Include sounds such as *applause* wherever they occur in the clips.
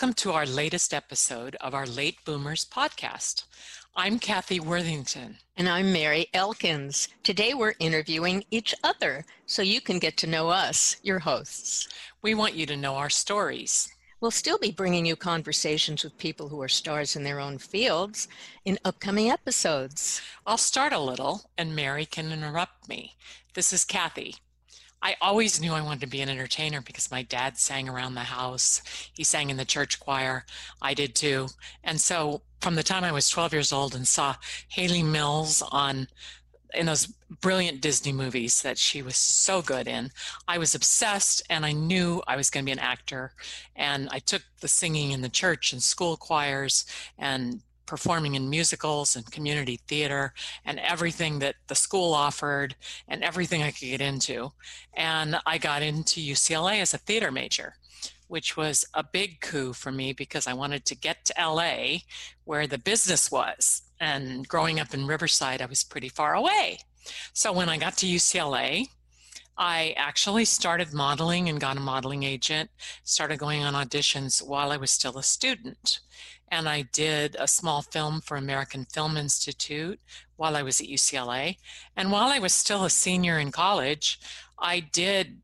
Welcome to our latest episode of our Late Boomers podcast. I'm Cathy Worthington. And I'm Merry Elkins. Today we're interviewing each other so you can get to know us, your hosts. We want you to know our stories. We'll still be bringing you conversations with people who are stars in their own fields in upcoming episodes. I'll start a little, and Merry can interrupt me. This is Cathy. I always knew I wanted to be an entertainer because my dad sang around the house. He sang in the church choir. I did too. And so from the time I was 12 years old and saw Hayley Mills on in those brilliant Disney movies that she was so good in, I was obsessed and I knew I was going to be an actor. And I took the singing in the church and school choirs and performing in musicals and community theater and everything that the school offered and everything I could get into. And I got into UCLA as a theater major, which was a big coup for me because I wanted to get to LA where the business was. And growing up in Riverside, I was pretty far away. So when I got to UCLA, I actually started modeling and got a modeling agent, started going on auditions while I was still a student and I did a small film for American Film Institute while I was at UCLA. And while I was still a senior in college, I did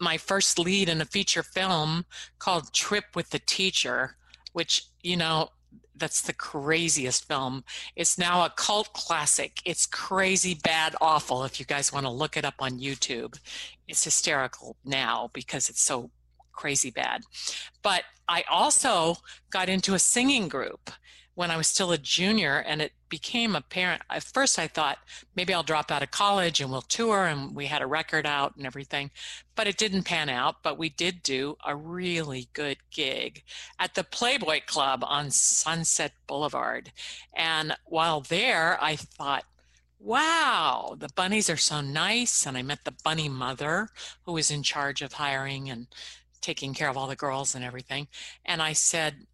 my first lead in a feature film called Trip with the Teacher, which, you know, that's the craziest film. It's now a cult classic. It's crazy, bad, awful. If you guys want to look it up on YouTube, it's hysterical now because it's so crazy bad. But I also got into a singing group when I was still a junior, and it became apparent. At first, I thought maybe I'll drop out of college and we'll tour, and we had a record out and everything. But it didn't pan out. But we did do a really good gig at the Playboy Club on Sunset Boulevard. And while there, I thought, wow, the bunnies are so nice. And I met the bunny mother who was in charge of hiring and taking care of all the girls and everything. And I said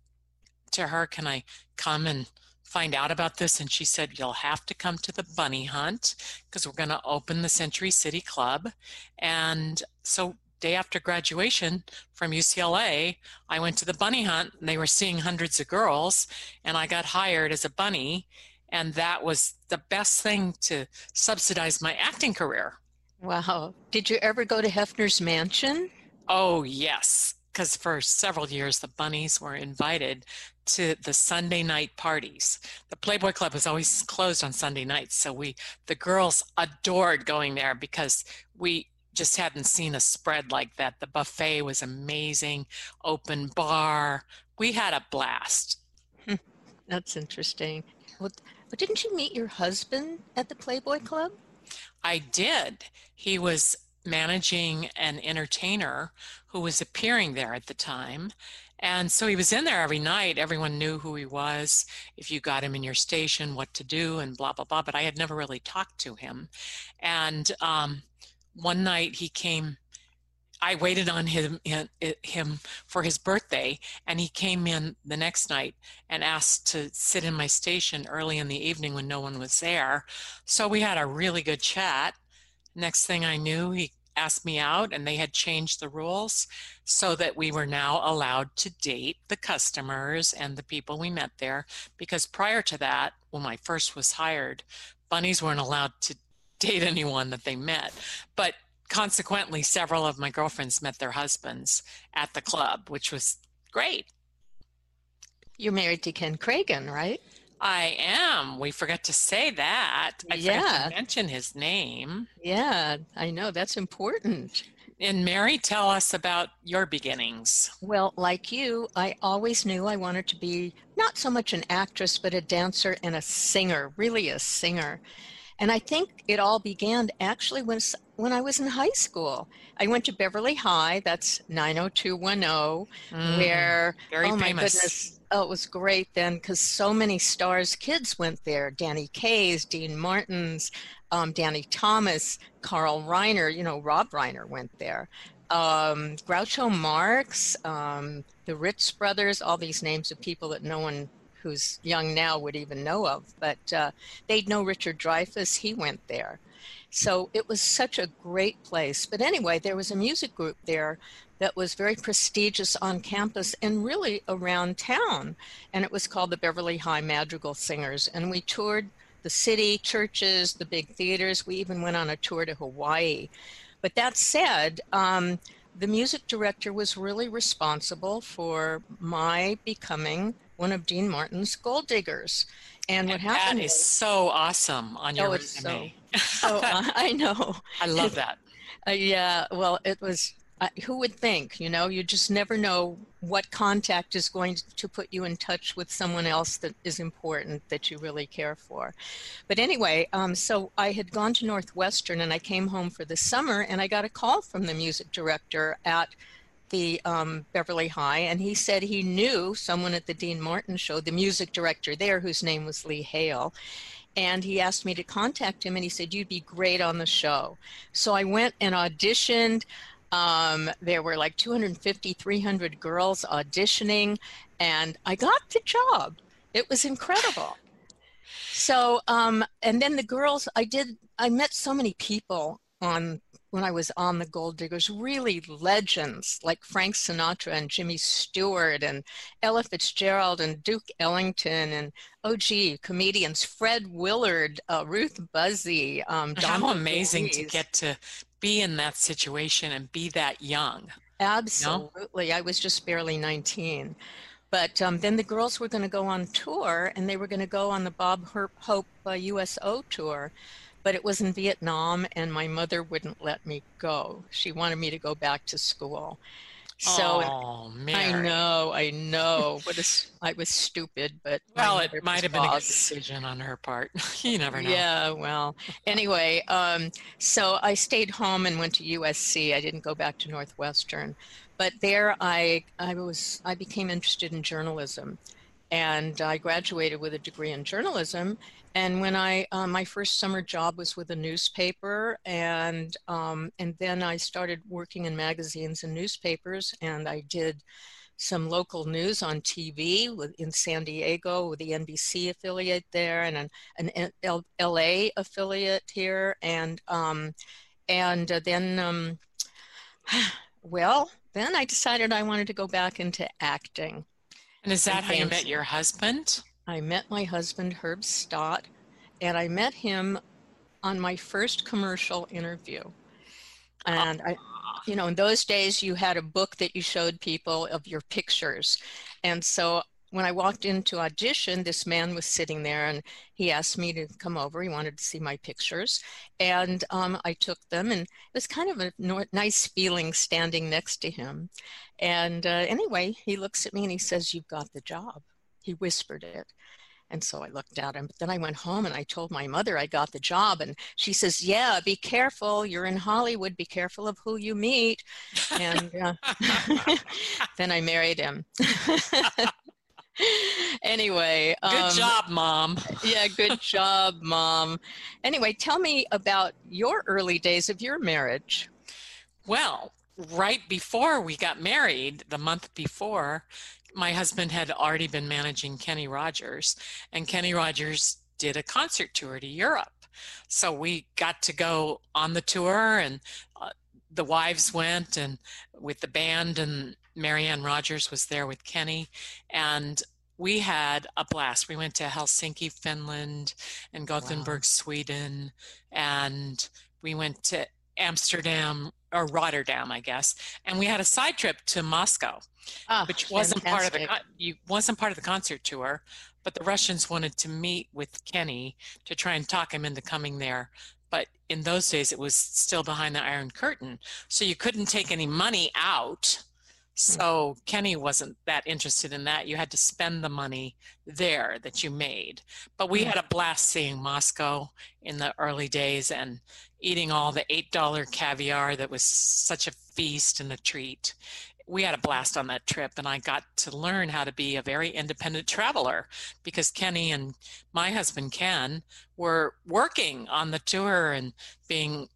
to her, Can I come and find out about this? And she said, You'll have to come to the bunny hunt because we're going to open the Century City Club. And so, day after graduation from UCLA, I went to the bunny hunt and they were seeing hundreds of girls. And I got hired as a bunny. And that was the best thing to subsidize my acting career. Wow. Did you ever go to Hefner's mansion? Oh, yes. Because for several years, the bunnies were invited to the Sunday night parties. The Playboy Club was always closed on Sunday nights. So we, the girls adored going there because we just hadn't seen a spread like that. The buffet was amazing, open bar. We had a blast. Hmm, that's interesting. Well, didn't you meet your husband at the Playboy Club? I did. He was managing an entertainer who was appearing there at the time. And so he was in there every night. Everyone knew who he was, if you got him in your station, what to do, and blah, blah, blah. But I had never really talked to him. And um, one night he came. I waited on him him for his birthday, and he came in the next night and asked to sit in my station early in the evening when no one was there. So we had a really good chat, Next thing I knew, he asked me out and they had changed the rules so that we were now allowed to date the customers and the people we met there. Because prior to that when i first was hired bunnies weren't allowed to *laughs* date anyone that they met. But consequently several of my girlfriends met their husbands at the club which was great. You're married to ken kragen right I am. We forgot to say that. I forgot Yeah. to mention his name. Yeah, I know. That's important. And Merry, tell us about your beginnings. Well, like you, I always knew I wanted to be not so much an actress, but a dancer and a singer, really a singer. And I think it all began actually when, when I was in high school. I went to Beverly High, that's 90210, Mm, where, very oh my famous. goodness, oh, it was great then because so many stars' kids went there. Danny Kaye's, Dean Martin's, um, Danny Thomas, Carl Reiner, you know, Rob Reiner went there. Um, Groucho Marx, um, the Ritz brothers, all these names of people that no one who's young now would even know of. But uh, they'd know Richard Dreyfuss, he went there. So it was such a great place. But anyway, there was a music group there that was very prestigious on campus and really around town. And it was called the Beverly High Madrigal Singers. And we toured the city, churches, the big theaters. We even went on a tour to Hawaii. But that said, um, the music director was really responsible for my becoming one of Dean Martin's gold diggers. And what And happened That is so awesome on your Oh, resume. so, *laughs* I I know. *laughs* I love that. *laughs* Uh, yeah, well, it was. Who would think? You know, you just never know what contact is going to put you in touch with someone else that is important that you really care for. But anyway, um, so I had gone to Northwestern and I came home for the summer and I got a call from the music director at the um, Beverly High, and he said he knew someone at the Dean Martin show, the music director there, whose name was Lee Hale. And he asked me to contact him, and he said, You'd be great on the show. So I went and auditioned. Um, there were like 250, 300 girls auditioning, and I got the job. It was incredible. So, um, and then the girls, I did, I met so many people on when I was on the Gold Diggers, really legends like Frank Sinatra and Jimmy Stewart and Ella Fitzgerald and Duke Ellington and oh gee, comedians Fred Willard, uh, Ruth Buzzi, um, How amazing to get to be in that situation and be that young. Absolutely. I was just barely 19. But um, then the girls were going to go on tour and they were going to go on the Bob Hope uh, USO tour. But it was in Vietnam and my mother wouldn't let me go. She wanted me to go back to school. So oh, I know, I know. What is *laughs* I was stupid, but Well, it might have been a good decision on her part. *laughs* you never know. Yeah, well, anyway, um, so I stayed home and went to USC. I didn't go back to Northwestern, but there I I was I became interested in journalism, and I graduated with a degree in journalism. And when I uh, my first summer job was with a newspaper, and um, and then I started working in magazines and newspapers, and I did some local news on TV with, in San Diego with the NBC affiliate there and an, an L, LA affiliate here. And, um, and uh, then, um, *sighs* well, then I decided I wanted to go back into acting. And is that how you met your husband? I met my husband, Herb Stott, and I met him on my first commercial interview. And I, you know, in those days you had a book that you showed people of your pictures. And so when I walked into audition, this man was sitting there and he asked me to come over. He wanted to see my pictures. And um, I took them, and it was kind of a nice feeling standing next to him. And uh, anyway, he looks at me and he says, You've got the job. He whispered it. And so I looked at him. But then I went home and I told my mother I got the job. And she says, Yeah, be careful. You're in Hollywood. Be careful of who you meet. And uh, *laughs* then I married him. *laughs* anyway. Good um, job, Mom. Yeah, good job, Mom. Anyway, tell me about your early days of your marriage. Well, right before we got married, the month before, my husband had already been managing Kenny Rogers, and Kenny Rogers did a concert tour to Europe. So we got to go on the tour, and uh, the wives went, and with the band, and Marianne Rogers was there with Kenny, and we had a blast. We went to Helsinki, Finland, and Gothenburg, Sweden, and we went to Amsterdam or Rotterdam, I guess, and we had a side trip to Moscow, Ah, which wasn't part of the you wasn't part of the concert tour, but the Russians wanted to meet with Kenny to try and talk him into coming there. But in those days, it was still behind the Iron Curtain. So you couldn't take any money out. Hmm. So Kenny wasn't that interested in that. You had to spend the money there that you made. But we had a blast seeing Moscow in the early days and eating all the $8 caviar that was such a feast and a treat we had a blast on that trip and I got to learn how to be a very independent traveler because Kenny and my husband Ken were working on the tour and being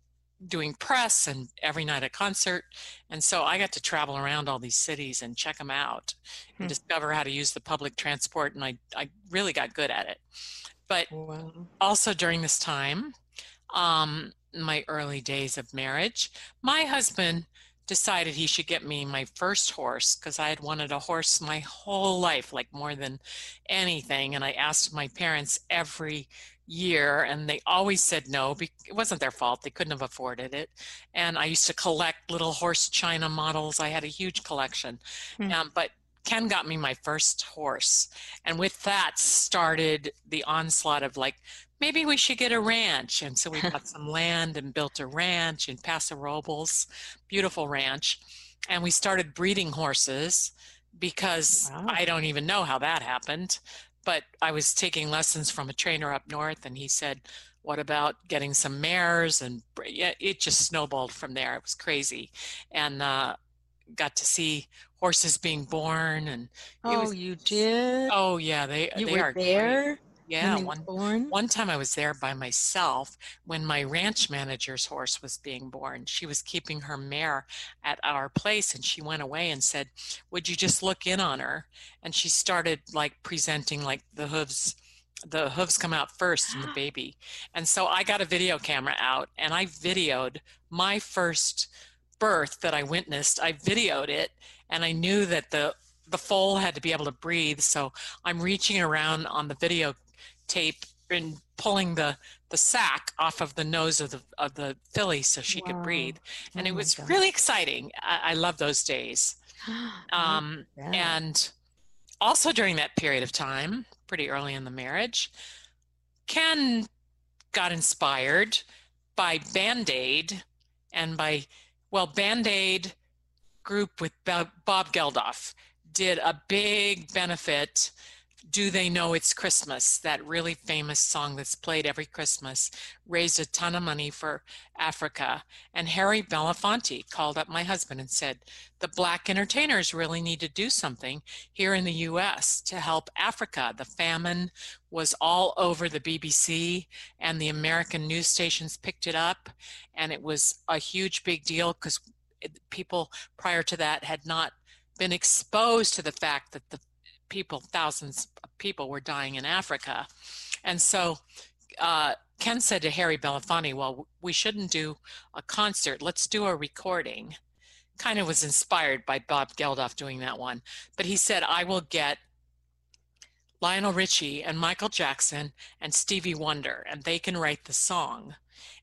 doing press and every night a concert and so I got to travel around all these cities and check them out and hmm. discover how to use the public transport and I I really got good at it but wow. also during this time um my early days of marriage my husband decided he should get me my first horse because I had wanted a horse my whole life, like more than anything. And I asked my parents every year, and they always said no. It wasn't their fault; they couldn't have afforded it. And I used to collect little horse china models. I had a huge collection, mm. um, but Ken got me my first horse. And with that started the onslaught of like, maybe we should get a ranch. And so we *laughs* bought some land and built a ranch in Paso Robles, beautiful ranch. And we started breeding horses because wow. I don't even know how that happened. But I was taking lessons from a trainer up north, and he said, What about getting some mares? And it just snowballed from there. It was crazy. And uh, got to see horses being born and oh was, you did oh yeah they you they were are there great. Yeah, one, born? one time I was there by myself when my ranch manager's horse was being born. She was keeping her mare at our place and she went away and said, Would you just look in on her? And she started like presenting like the hooves the hooves come out first in the *gasps* baby. And so I got a video camera out and I videoed my first birth that I witnessed. I videoed it and I knew that the the foal had to be able to breathe. So I'm reaching around on the video tape and pulling the the sack off of the nose of the of the filly so she wow. could breathe and oh it was really exciting. I, I, love those days. *gasps* Um, and also during that period of time pretty early in the marriage ken got inspired by band-aid and by well band-aid group with bob geldof did a big benefit do They Know It's Christmas, that really famous song that's played every Christmas, raised a ton of money for Africa. And Harry Belafonte called up my husband and said, The black entertainers really need to do something here in the US to help Africa. The famine was all over the BBC, and the American news stations picked it up. And it was a huge big deal because people prior to that had not been exposed to the fact that the people, thousands of people were dying in Africa. And so uh, Ken said to Harry Belafonte, well, we shouldn't do a concert. Let's do a recording. Kind of was inspired by Bob Geldof doing that one. But he said, I will get Lionel Richie and Michael Jackson and Stevie Wonder, and they can write the song.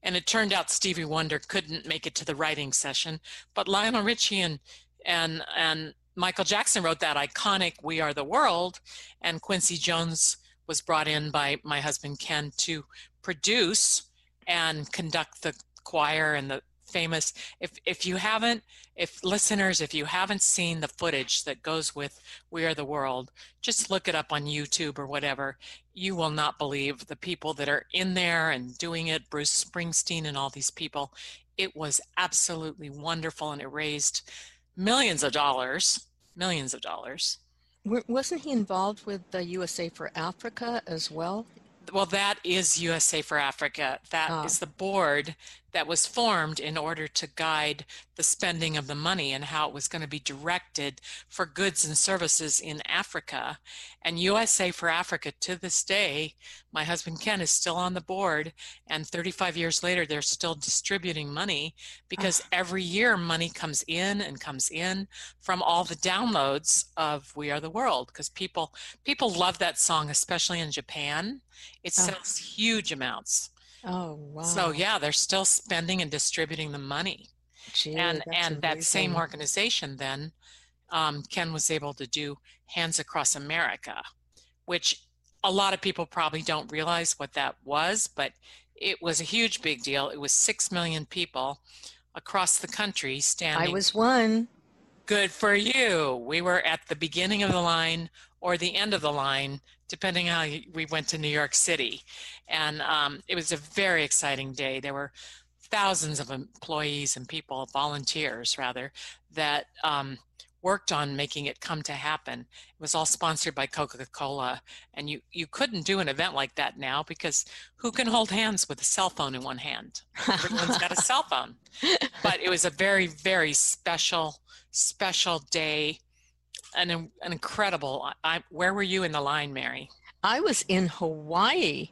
And it turned out Stevie Wonder couldn't make it to the writing session, but Lionel Richie and and and Michael Jackson wrote that iconic We Are the World, and Quincy Jones was brought in by my husband Ken to produce and conduct the choir and the famous if if you haven't if listeners if you haven't seen the footage that goes with we are the world just look it up on youtube or whatever. You will not believe the people that are in there and doing it bruce springsteen and all these people. It was absolutely wonderful and it raised millions of dollars, millions of dollars. Wasn't he involved with the USA for Africa as well? Well, that is USA for Africa. That ah. is the board that was formed in order to guide the spending of the money and how it was going to be directed for goods and services in Africa. And USA for Africa to this day, my husband Ken is still on the board, and 35 years later, they're still distributing money because oh. every year money comes in and comes in from all the downloads of We Are the World because people people love that song, especially in Japan. It oh. sells huge amounts. Oh wow! So yeah, they're still spending and distributing the money, Gee, and and that same organization then, um, Ken was able to do Hands Across America, which a lot of people probably don't realize what that was, but it was a huge big deal. It was 6 million people across the country standing. I was one. Good for you. We were at the beginning of the line or the end of the line, depending on how we went to New York City. And um, it was a very exciting day. There were thousands of employees and people, volunteers rather, that um, worked on making it come to happen. It was all sponsored by Coca-Cola, and you you couldn't do an event like that now because who can hold hands with a cell phone in one hand? Everyone's got a cell phone. *laughs* But it was a very very special special day, an an incredible. I, where were you in the line, Merry? I was in Hawaii.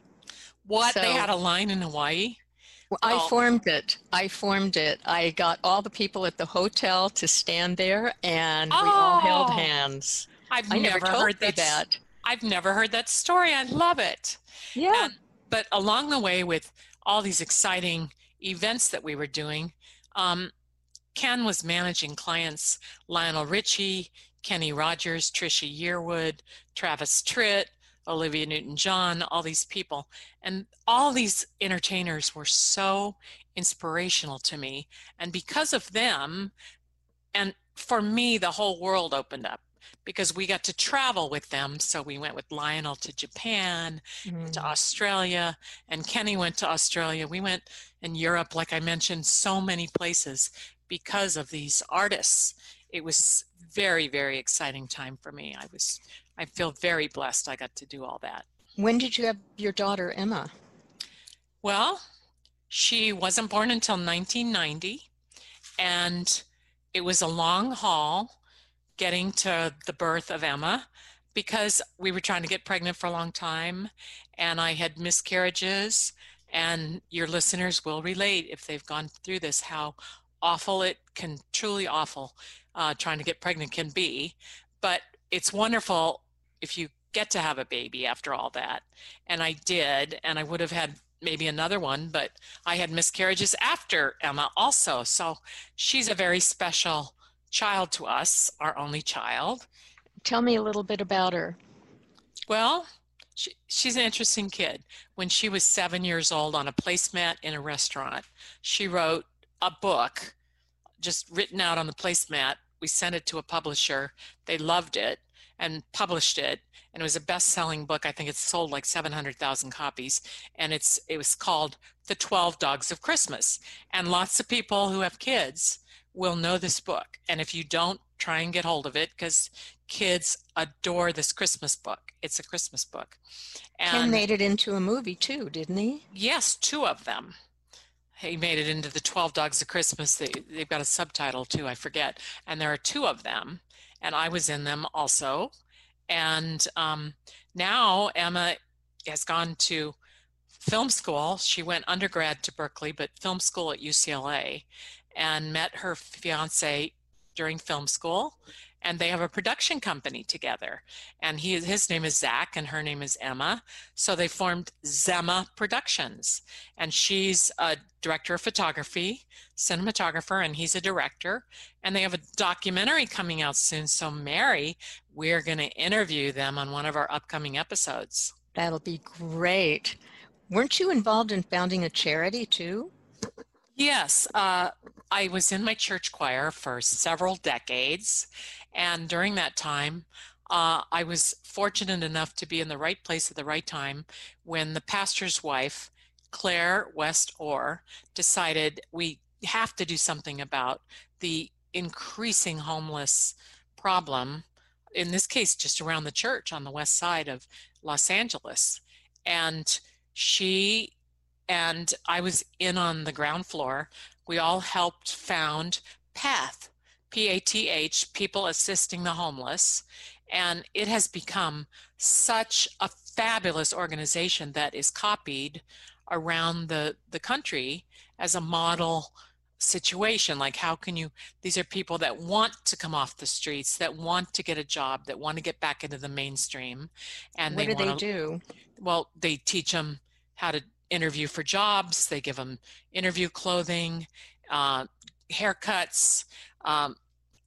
What so, they had a line in Hawaii? Well, I formed it. I formed it. I got all the people at the hotel to stand there, and oh, we all held oh. hands. I've I never, never heard that, that. I've never heard that story. I love it. Yeah. And, but along the way, with all these exciting events that we were doing, um, Ken was managing clients Lionel Richie, Kenny Rogers, Trisha Yearwood, Travis Tritt, Olivia Newton John, all these people. And all these entertainers were so inspirational to me. And because of them, and for me, the whole world opened up because we got to travel with them. So we went with Lionel to Japan, mm. to Australia, and Kenny went to Australia. We went in Europe, like I mentioned, so many places because of these artists. It was very, very exciting time for me. I was I feel very blessed I got to do all that. When did you have your daughter, Emma? Well, she wasn't born until 1990, and it was a long haul getting to the birth of Emma because we were trying to get pregnant for a long time, and I had miscarriages. And your listeners will relate if they've gone through this how awful it can truly awful uh, trying to get pregnant can be. But it's wonderful if you get to have a baby after all that. And I did, and I would have had maybe another one, but I had miscarriages after Emma also. So she's a very special child to us, our only child. Tell me a little bit about her. Well, she, she's an interesting kid. When she was seven years old on a placemat in a restaurant, she wrote a book just written out on the placemat we sent it to a publisher. They loved it and published it. And it was a best-selling book. I think it sold like 700,000 copies. And it's it was called The 12 Dogs of Christmas. And lots of people who have kids will know this book. And if you don't, try and get hold of it because kids adore this Christmas book. It's a Christmas book. And Ken made it into a movie too, didn't he? Yes, two of them he made it into the 12 dogs of christmas. They, they've got a subtitle too i forget. And there are two of them and i was in them also. And um, now emma has gone to film school. She went undergrad to berkeley but film school at ucla and met her fiance during film school and they have a production company together. And he, his name is Zach, and her name is Emma. So they formed Zema Productions, and she's a director of photography, cinematographer, and he's a director. And they have a documentary coming out soon. So Merry, we're going to interview them on one of our upcoming episodes. That'll be great. Weren't you involved in founding a charity too? Yes, uh, I was in my church choir for several decades, and during that time, uh, I was fortunate enough to be in the right place at the right time when the pastor's wife, Claire West Orr, decided we have to do something about the increasing homeless problem, in this case, just around the church on the west side of Los Angeles. And she and I was in on the ground floor. We all helped found PATH, PATH, People Assisting the Homeless. And it has become such a fabulous organization that is copied around the, the country as a model situation like how can you these are people that want to come off the streets that want to get a job that want to get back into the mainstream and what they do wanna, they do well they teach them how to interview for jobs they give them interview clothing uh, haircuts um,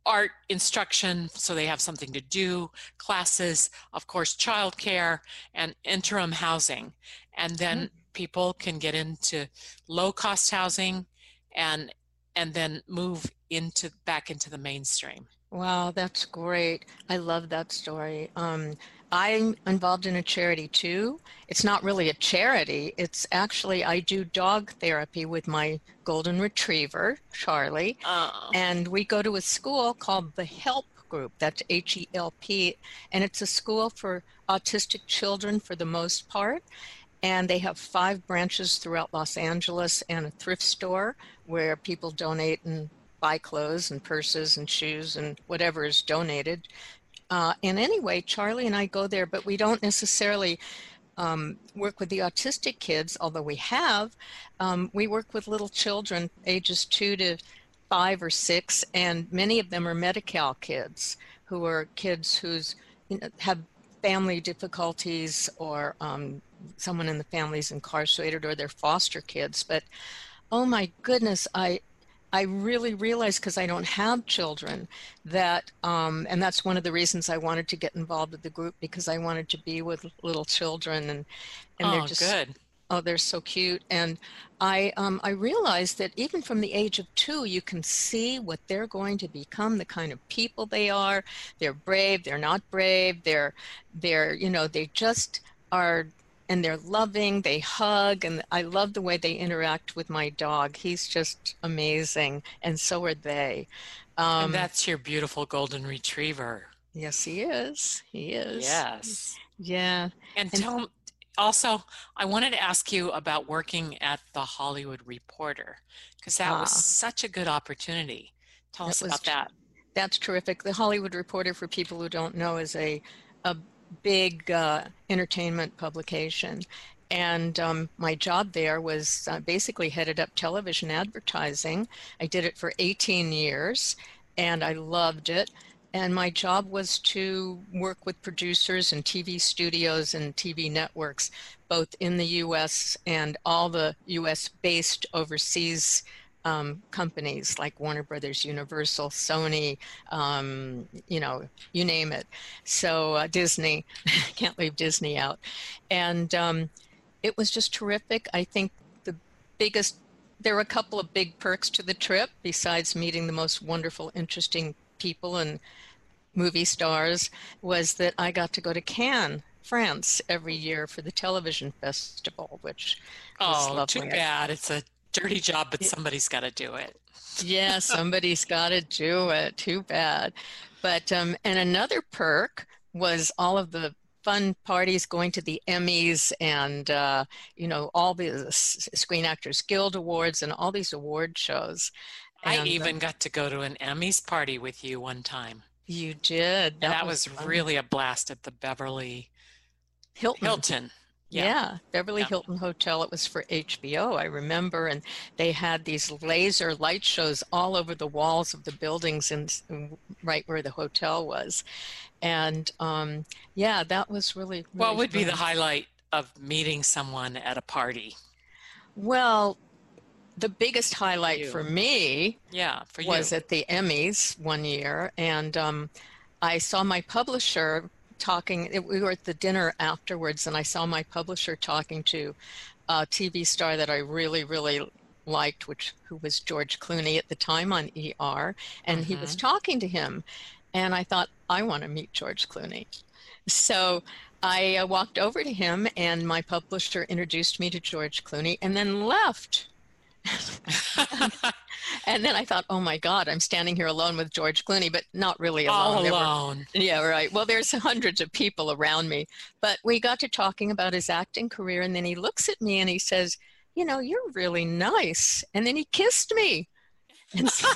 art instruction so they have something to do, classes, of course, childcare, and interim housing. And then mm-hmm. people can get into low cost housing and and then move into back into the mainstream. Wow, that's great. I love that story. Um, I'm involved in a charity too. It's not really a charity. It's actually, I do dog therapy with my golden retriever, Charlie. Oh. And we go to a school called the HELP Group. That's H E L P. And it's a school for autistic children for the most part. And they have five branches throughout Los Angeles and a thrift store where people donate and buy clothes and purses and shoes and whatever is donated uh, and anyway, Charlie and I go there, but we don't necessarily um, work with the autistic kids, although we have. Um, we work with little children ages two to five or six, and many of them are Medi-Cal kids who are kids who's you know, have family difficulties or um, someone in the family is incarcerated or they're foster kids. But oh my goodness, I I really realized because I don't have children that, um, and that's one of the reasons I wanted to get involved with the group because I wanted to be with little children and and oh, they're just good. Oh, they're so cute. And I um, I realized that even from the age of two, you can see what they're going to become, the kind of people they are. They're brave. They're not brave. They're they're you know they just are and they're loving, they hug, and I love the way they interact with my dog. He's just amazing, and so are they. Um, and that's your beautiful golden retriever. Yes, he is. He is. Yes. Yeah. And, and tell also, I wanted to ask you about working at the Hollywood Reporter because that was ah. such a good opportunity. Tell us about that. That's terrific. The Hollywood Reporter, for people who don't know, is a a big uh, entertainment publication. And um, my job there was uh, basically headed up television advertising. I did it for 18 years and I loved it. And my job was to work with producers and TV studios and TV networks, both in the US and all the US based overseas um, companies like Warner Brothers, Universal, Sony, um, you know, you name it. So uh, Disney, *laughs* can't leave Disney out. And um, it was just terrific. I think the biggest, there were a couple of big perks to the trip besides meeting the most wonderful, interesting people and movie stars was that I got to go to Cannes France every year for the television festival, which oh, lovely. too bad. It's a dirty job, but somebody's got to do it. yeah, somebody's got to do it. Too bad. But um, and another perk was all of the fun parties going to the Emmys and uh, you know all the Screen Actors Guild Awards and all these award shows. And, I even uh, got to go to an Emmys party with you one time. You did. That, that was, was really a blast at the Beverly Hilton. Hilton. Yeah, yeah Beverly yeah. Hilton Hotel. It was for HBO, I remember. And they had these laser light shows all over the walls of the buildings and right where the hotel was. And um, yeah, that was really, really What would fun. be the highlight of meeting someone at a party? Well, the biggest highlight for me yeah, for was at the Emmys one year. And um, I saw my publisher talking, we were at the dinner afterwards, and I saw my publisher talking to a TV star that I really, really liked, which who was George Clooney at the time on ER, and mm-hmm. he was mm-hmm. talking to him, and I thought I want to meet George Clooney, so I uh, walked over to him, and my publisher introduced me to George Clooney, and then left. *laughs* and then I thought, oh my God, I'm standing here alone with George Clooney, but not really alone. All alone. Were, yeah, right. Well, there's *laughs* hundreds of people around me. But we got to talking about his acting career, and then he looks at me and he says, you know, you're really nice. And then he kissed me. And so,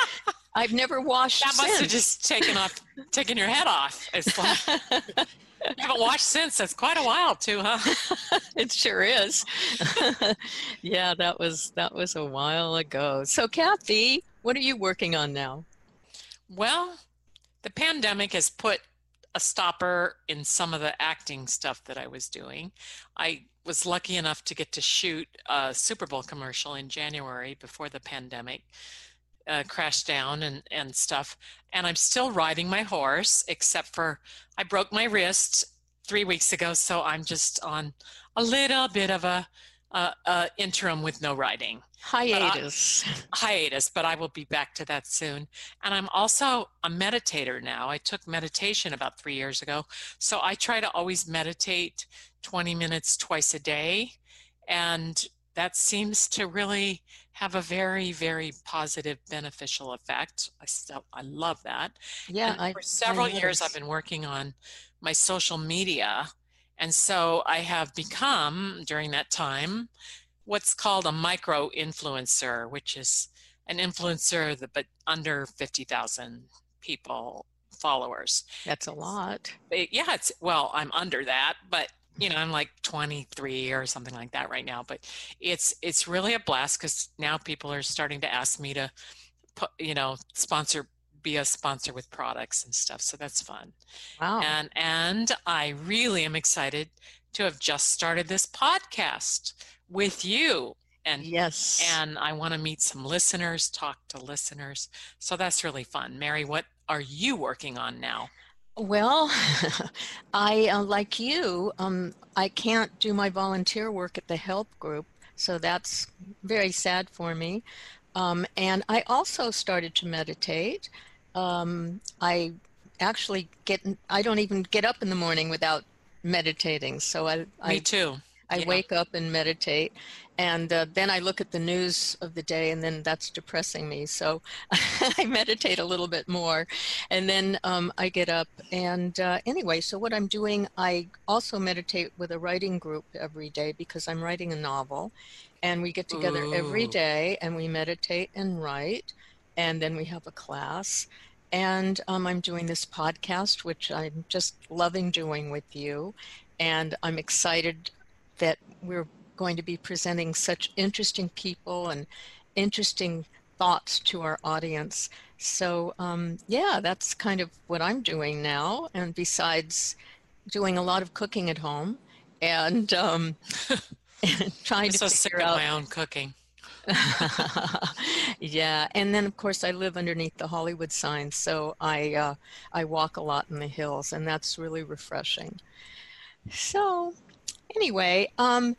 *laughs* I've never washed. That must since. have just taken off, taken your head off. It's like, *laughs* haven't watched since. That's quite a while too, huh? *laughs* it sure is. *laughs* yeah, that was that was a while ago. So, Cathy, what are you working on now? Well, the pandemic has put a stopper in some of the acting stuff that I was doing. I was lucky enough to get to shoot a Super Bowl commercial in January before the pandemic uh, crashed down and, and stuff. And I'm still riding my horse, except for I broke my wrist three weeks ago. So I'm just on a little bit of a, a, interim with no riding. Hiatus. But I, *laughs* hiatus, but I will be back to that soon. And I'm also a meditator now. I took meditation about three years ago. So I try to always meditate 20 minutes twice a day. And that seems to really have a very very positive beneficial effect i still i love that yeah I, for several I years i've been working on my social media and so i have become during that time what's called a micro influencer which is an influencer that but under 50,000 people followers. That's a lot. yeah it's well i'm under that but you know i'm like 23 or something like that right now but it's it's really a blast because now people are starting to ask me to put you know sponsor be a sponsor with products and stuff so that's fun. Wow. And and i really am excited to have just started this podcast with you and yes. and i want to meet some listeners talk to listeners so that's really fun. Merry what are you working on now well, *laughs* I, uh, like you, um, I can't do my volunteer work at the help group, so that's very sad for me. Um, and I also started to meditate. Um, I actually get, I don't even get up in the morning without meditating. So I, me too I yeah. wake up and meditate and uh, then I look at the news of the day, and then that's depressing me. So *laughs* I meditate a little bit more, and then um, I get up. And uh, anyway, so what I'm doing, I also meditate with a writing group every day because I'm writing a novel, and we get together Ooh. every day and we meditate and write, and then we have a class. And um, I'm doing this podcast, which I'm just loving doing with you. And I'm excited that we're going to be presenting such interesting people and interesting thoughts to our audience. So, um, yeah, that's kind of what I'm doing now. And besides doing a lot of cooking at home and, um, *laughs* trying I'm to so figure sick out of my own cooking. *laughs* yeah, and then of course I live underneath the Hollywood sign, so I uh, I walk a lot in the hills, and that's really refreshing. So, anyway, um,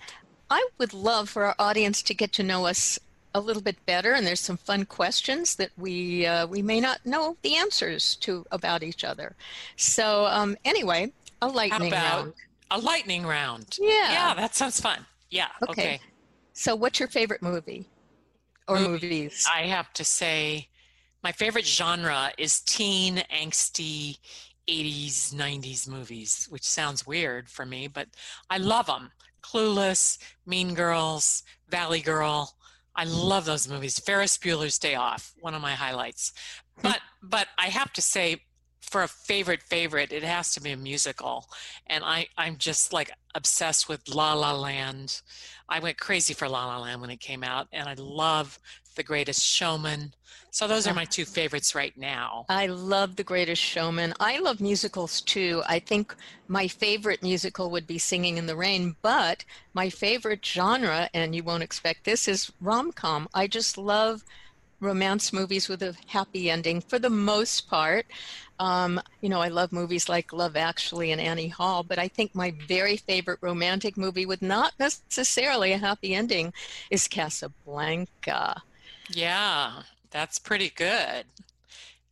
I would love for our audience to get to know us a little bit better, and there's some fun questions that we uh, we may not know the answers to about each other. So, um, anyway, a lightning about round. A lightning round. Yeah. Yeah, that sounds fun. Yeah. Okay. Okay. So, what's your favorite movie or Movie. movies? I have to say, my favorite genre is teen, angsty, 80s, 90s movies, which sounds weird for me, but I mm. love them. Clueless, Mean Girls, Valley Girl. I love those movies. Ferris Bueller's Day Off, one of my highlights. Hmm. But but I have to say, for a favorite favorite, it has to be a musical, and I I'm just like obsessed with La La Land. I went crazy for La La Land when it came out, and I love The Greatest Showman. So those are my two favorites right now. I love The Greatest Showman. I love musicals too. I think my favorite musical would be Singing in the Rain, but my favorite genre, and you won't expect this, is rom com. I just love romance movies with a happy ending for the most part. Um, you know, I love movies like Love Actually and Annie Hall, but I think my very favorite romantic movie with not necessarily a happy ending is Casablanca. Yeah, that's pretty good.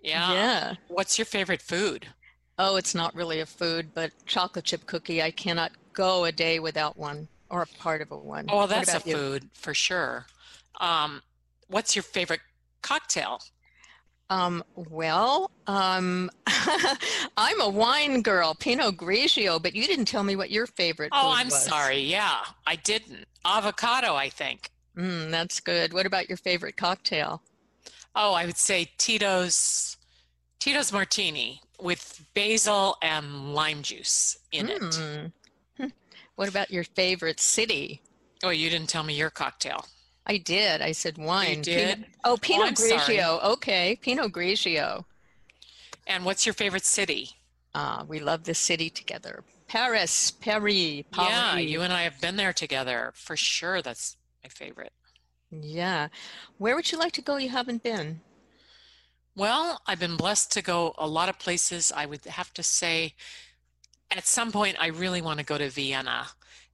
Yeah. yeah. What's your favorite food? Oh, it's not really a food, but chocolate chip cookie. I cannot go a day without one or a part of a one. Oh, well, that's a you? food for sure. Um, what's your favorite cocktail? Um, well, um, *laughs* I'm a wine girl, Pinot Grigio, but you didn't tell me what your favorite Oh, I'm was. sorry. Yeah, I didn't. Avocado, I think. Mm, that's good. What about your favorite cocktail? Oh, I would say Tito's Tito's martini with basil and lime juice in it. Mm. Hmm. *laughs* What about your favorite city? Oh, you didn't tell me your cocktail. I did. I said wine. did? Pinot, oh, Pinot sorry. Grigio. Okay, Pinot Grigio. And what's your favorite city? Ah, we love the city together. Paris, Paris, Paris. Yeah, you and I have been there together for sure. That's my favorite. Yeah. Where would you like to go you haven't been? Well, I've been blessed to go a lot of places. I would have to say, at some point, I really want to go to Vienna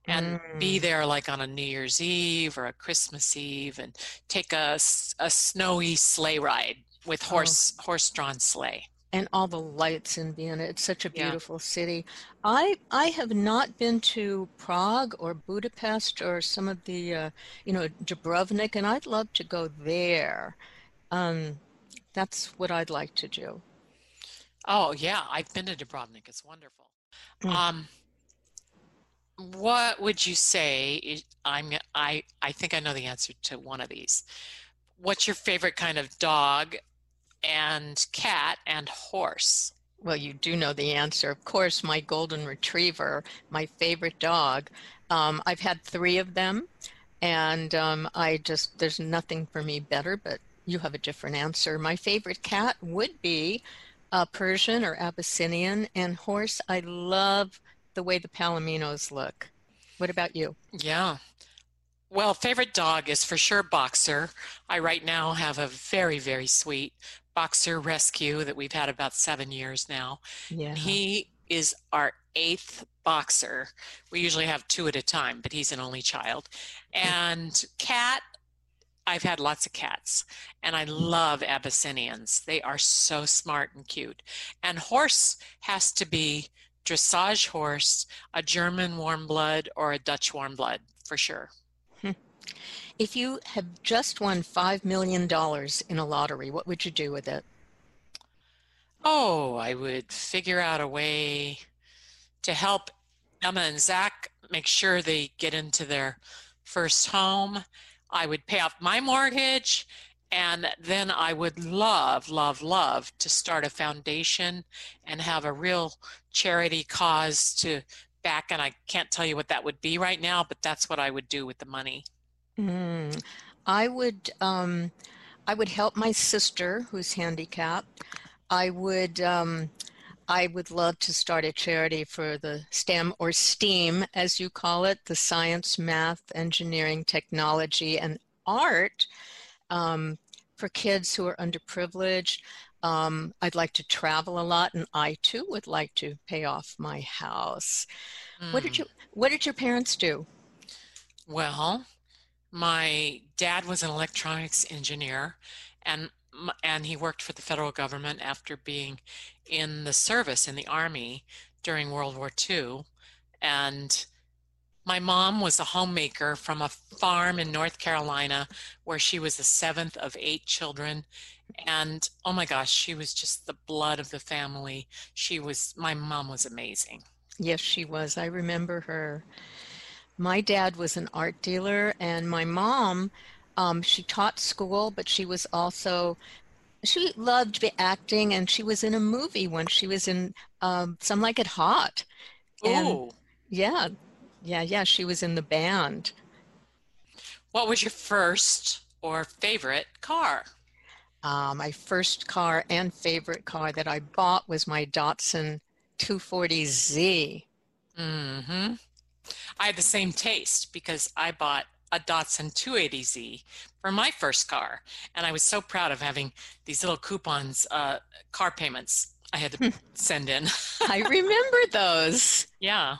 and be Mm. there like on a New Year's Eve or a Christmas Eve and take a, a snowy sleigh ride with Oh, horse horse-drawn sleigh. And all the lights in Vienna. It's such a Yeah. beautiful city. I I have not been to Prague or Budapest or some of the uh, you know Dubrovnik, and I'd love to go there. Um, that's what I'd like to do. Oh yeah, I've been to Dubrovnik. It's wonderful. Mm. Um, what would you say? is- I'm I I think I know the answer to one of these. What's your favorite kind of dog and cat and horse? Well, you do know the answer. Of course, my golden retriever, my favorite dog. Um, I've had three of them, and um, I just, there's nothing for me better, but you have a different answer. My favorite cat would be a Persian or Abyssinian, and horse, I love the way the Palominos look. What about you? Yeah. Well, favorite dog is for sure Boxer. I right now have a very, very sweet Boxer rescue that we've had about seven years now. Yeah. He is our eighth boxer. We usually have two at a time, but he's an only child. And cat, I've had lots of cats, and I love Abyssinians. They are so smart and cute. And horse has to be dressage horse, a German warm blood, or a Dutch warm blood for sure. *laughs* If you have just won $5 million in a lottery, what would you do with it? Oh, I would figure out a way to help Emma and Zach make sure they get into their first home. I would pay off my mortgage, and then I would love, love, love to start a foundation and have a real charity cause to back. And I can't tell you what that would be right now, but that's what I would do with the money. Mm, I would um, I would help my sister who's handicapped. I would um, I would love to start a charity for the STEM or STEAM, as you call it, the science, math, engineering, technology, and art um, for kids who are underprivileged. Um, I'd like to travel a lot, and I too would like to pay off my house. What did Hmm. you What did your parents do? Well, my dad was an electronics engineer, and and he worked for the federal government after being in the service in the army during World War II. And my mom was a homemaker from a farm in North Carolina where she was the seventh of eight children. And oh my gosh, she was just the blood of the family. She was, my mom was amazing. Yes, she was. I remember her. My dad was an art dealer, and my mom, um, she taught school, but she was also, she loved the acting, and she was in a movie when she was in um, Some Like It Hot. Oh, yeah, yeah, yeah, she was in the band. what was your first or favorite car? Uh, my first car and favorite car that I bought was my Datsun 240Z. hmm I had the same taste because I bought a Datsun 280Z for my first car, and I was so proud of having these little coupons, uh, car payments I had to send in. I remember those. *laughs* Yeah.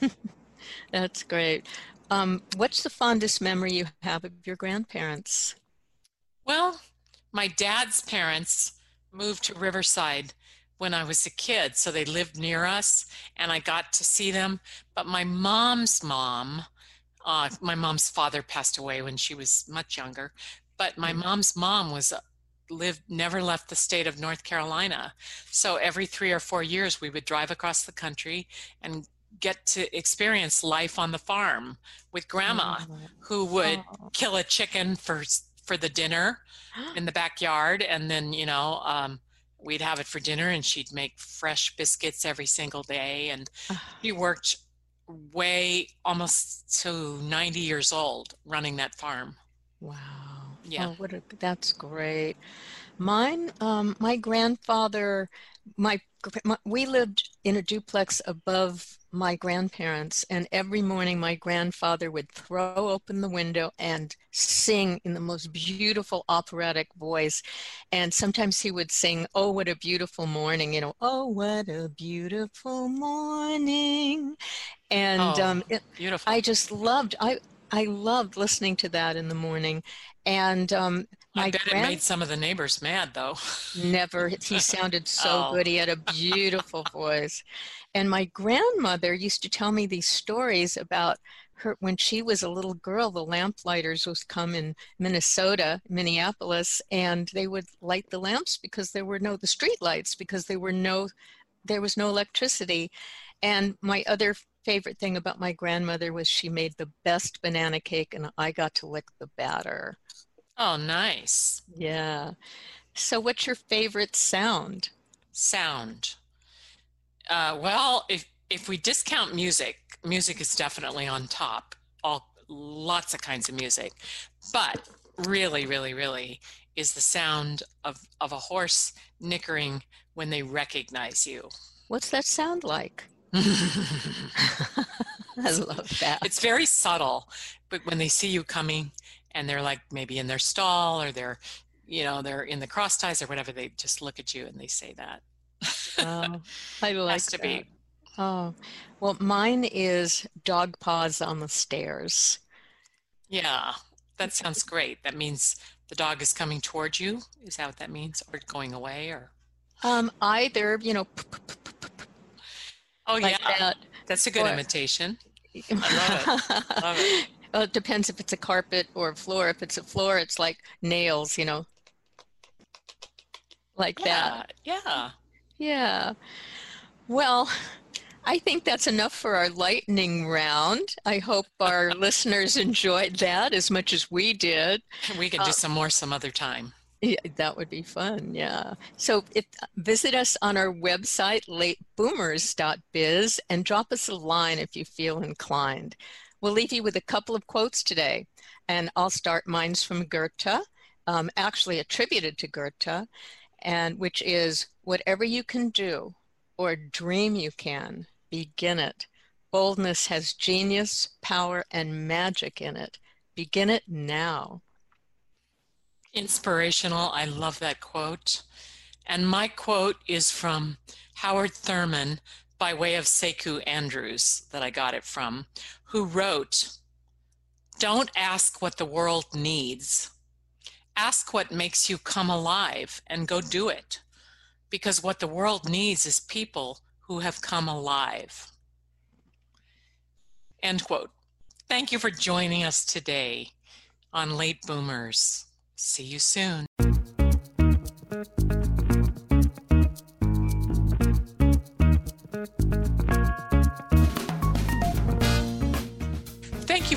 *laughs* That's great. Um, what's the fondest memory you have of your grandparents? Well, my dad's parents moved to Riverside when I was a kid, so they lived near us, and I got to see them. But my mom's mom, uh, my mom's father passed away when she was much younger, but my mom's mom was uh, lived never left the state of North Carolina. So every three or four years, we would drive across the country and get to experience life on the farm with grandma, who would Oh. kill a chicken for for the dinner *gasps* in the backyard and then you know um, we'd have it for dinner and she'd make fresh biscuits every single day and she worked way almost to 90 years old running that farm Wow. Yeah. Oh, what a, that's great. Mine, um, my grandfather, my, my we lived in a duplex above my grandparents, and every morning my grandfather would throw open the window and sing in the most beautiful operatic voice. And sometimes he would sing, Oh, what a beautiful morning, you know, Oh, what a beautiful morning. And Oh, um, it, Beautiful. I just loved, I, I loved listening to that in the morning. And um, I bet it made some of the neighbors mad, though. Never. *laughs* He sounded so Oh. good. He had a beautiful voice. And my grandmother used to tell me these stories about her when she was a little girl. The lamplighters would come in Minnesota, Minneapolis, and they would light the lamps because there were no the street lights because there were no there was no electricity. And my other favorite thing about my grandmother was she made the best banana cake, and I got to lick the batter. Oh, nice. Yeah. So, what's your favorite sound? Sound. Uh, well, if if we discount music, music is definitely on top. All lots of kinds of music, but really, really, really is the sound of of a horse nickering when they recognize you. What's that sound like? *laughs* *laughs* I love that. it's very subtle, but when they see you coming and they're like maybe in their stall or they're, you know, they're in the cross ties or whatever, they just look at you and they say that. Oh, *laughs* I like Has to that. be. Oh, well, mine is dog paws on the stairs. Yeah, that sounds great. That means the dog is coming towards you. Is that what that means? Or going away or Um, either, you know, Oh yeah, that. that's a good or- imitation. love it. Love it. *laughs* Well, it depends if it's a carpet or a floor. If it's a floor, it's like nails, you know, like that. Yeah, yeah. Yeah. Well, I think that's enough for our lightning round. I hope our *laughs* listeners enjoyed that as much as we did. We can Uh, do some more some other time. Yeah, that would be fun. Yeah. So if, visit us on our website, lateboomers.biz, and drop us a line if you feel inclined. We'll leave you with a couple of quotes today, and I'll start. Mine's from Goethe, um, actually attributed to Goethe, and which is whatever you can do or dream you can, begin it. Boldness has genius, power, and magic in it. Begin it now. Inspirational. I love that quote. And my quote is from Howard Thurman by way of Sekou Andrews, that I got it from, who wrote Don't ask what the world needs. Ask what makes you come alive and go do it. Because what the world needs is people who have come alive. End quote. Thank you for joining us today on Late Boomers. See you soon.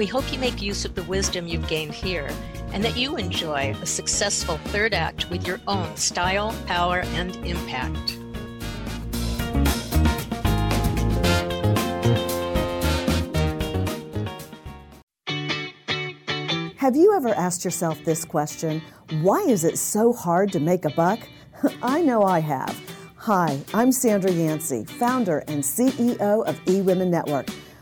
We hope you make use of the wisdom you've gained here and that you enjoy a successful third act with your own style, power, and impact. Have you ever asked yourself this question? Why is it so hard to make a buck? *laughs* I know I have. Hi, I'm Sandra Yancey, founder and CEO of eWomen Network.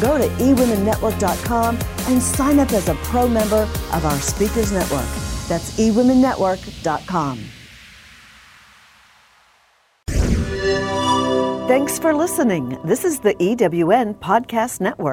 go to eWomenNetwork.com and sign up as a pro member of our Speakers Network. That's eWomenNetwork.com. Thanks for listening. This is the EWN Podcast Network.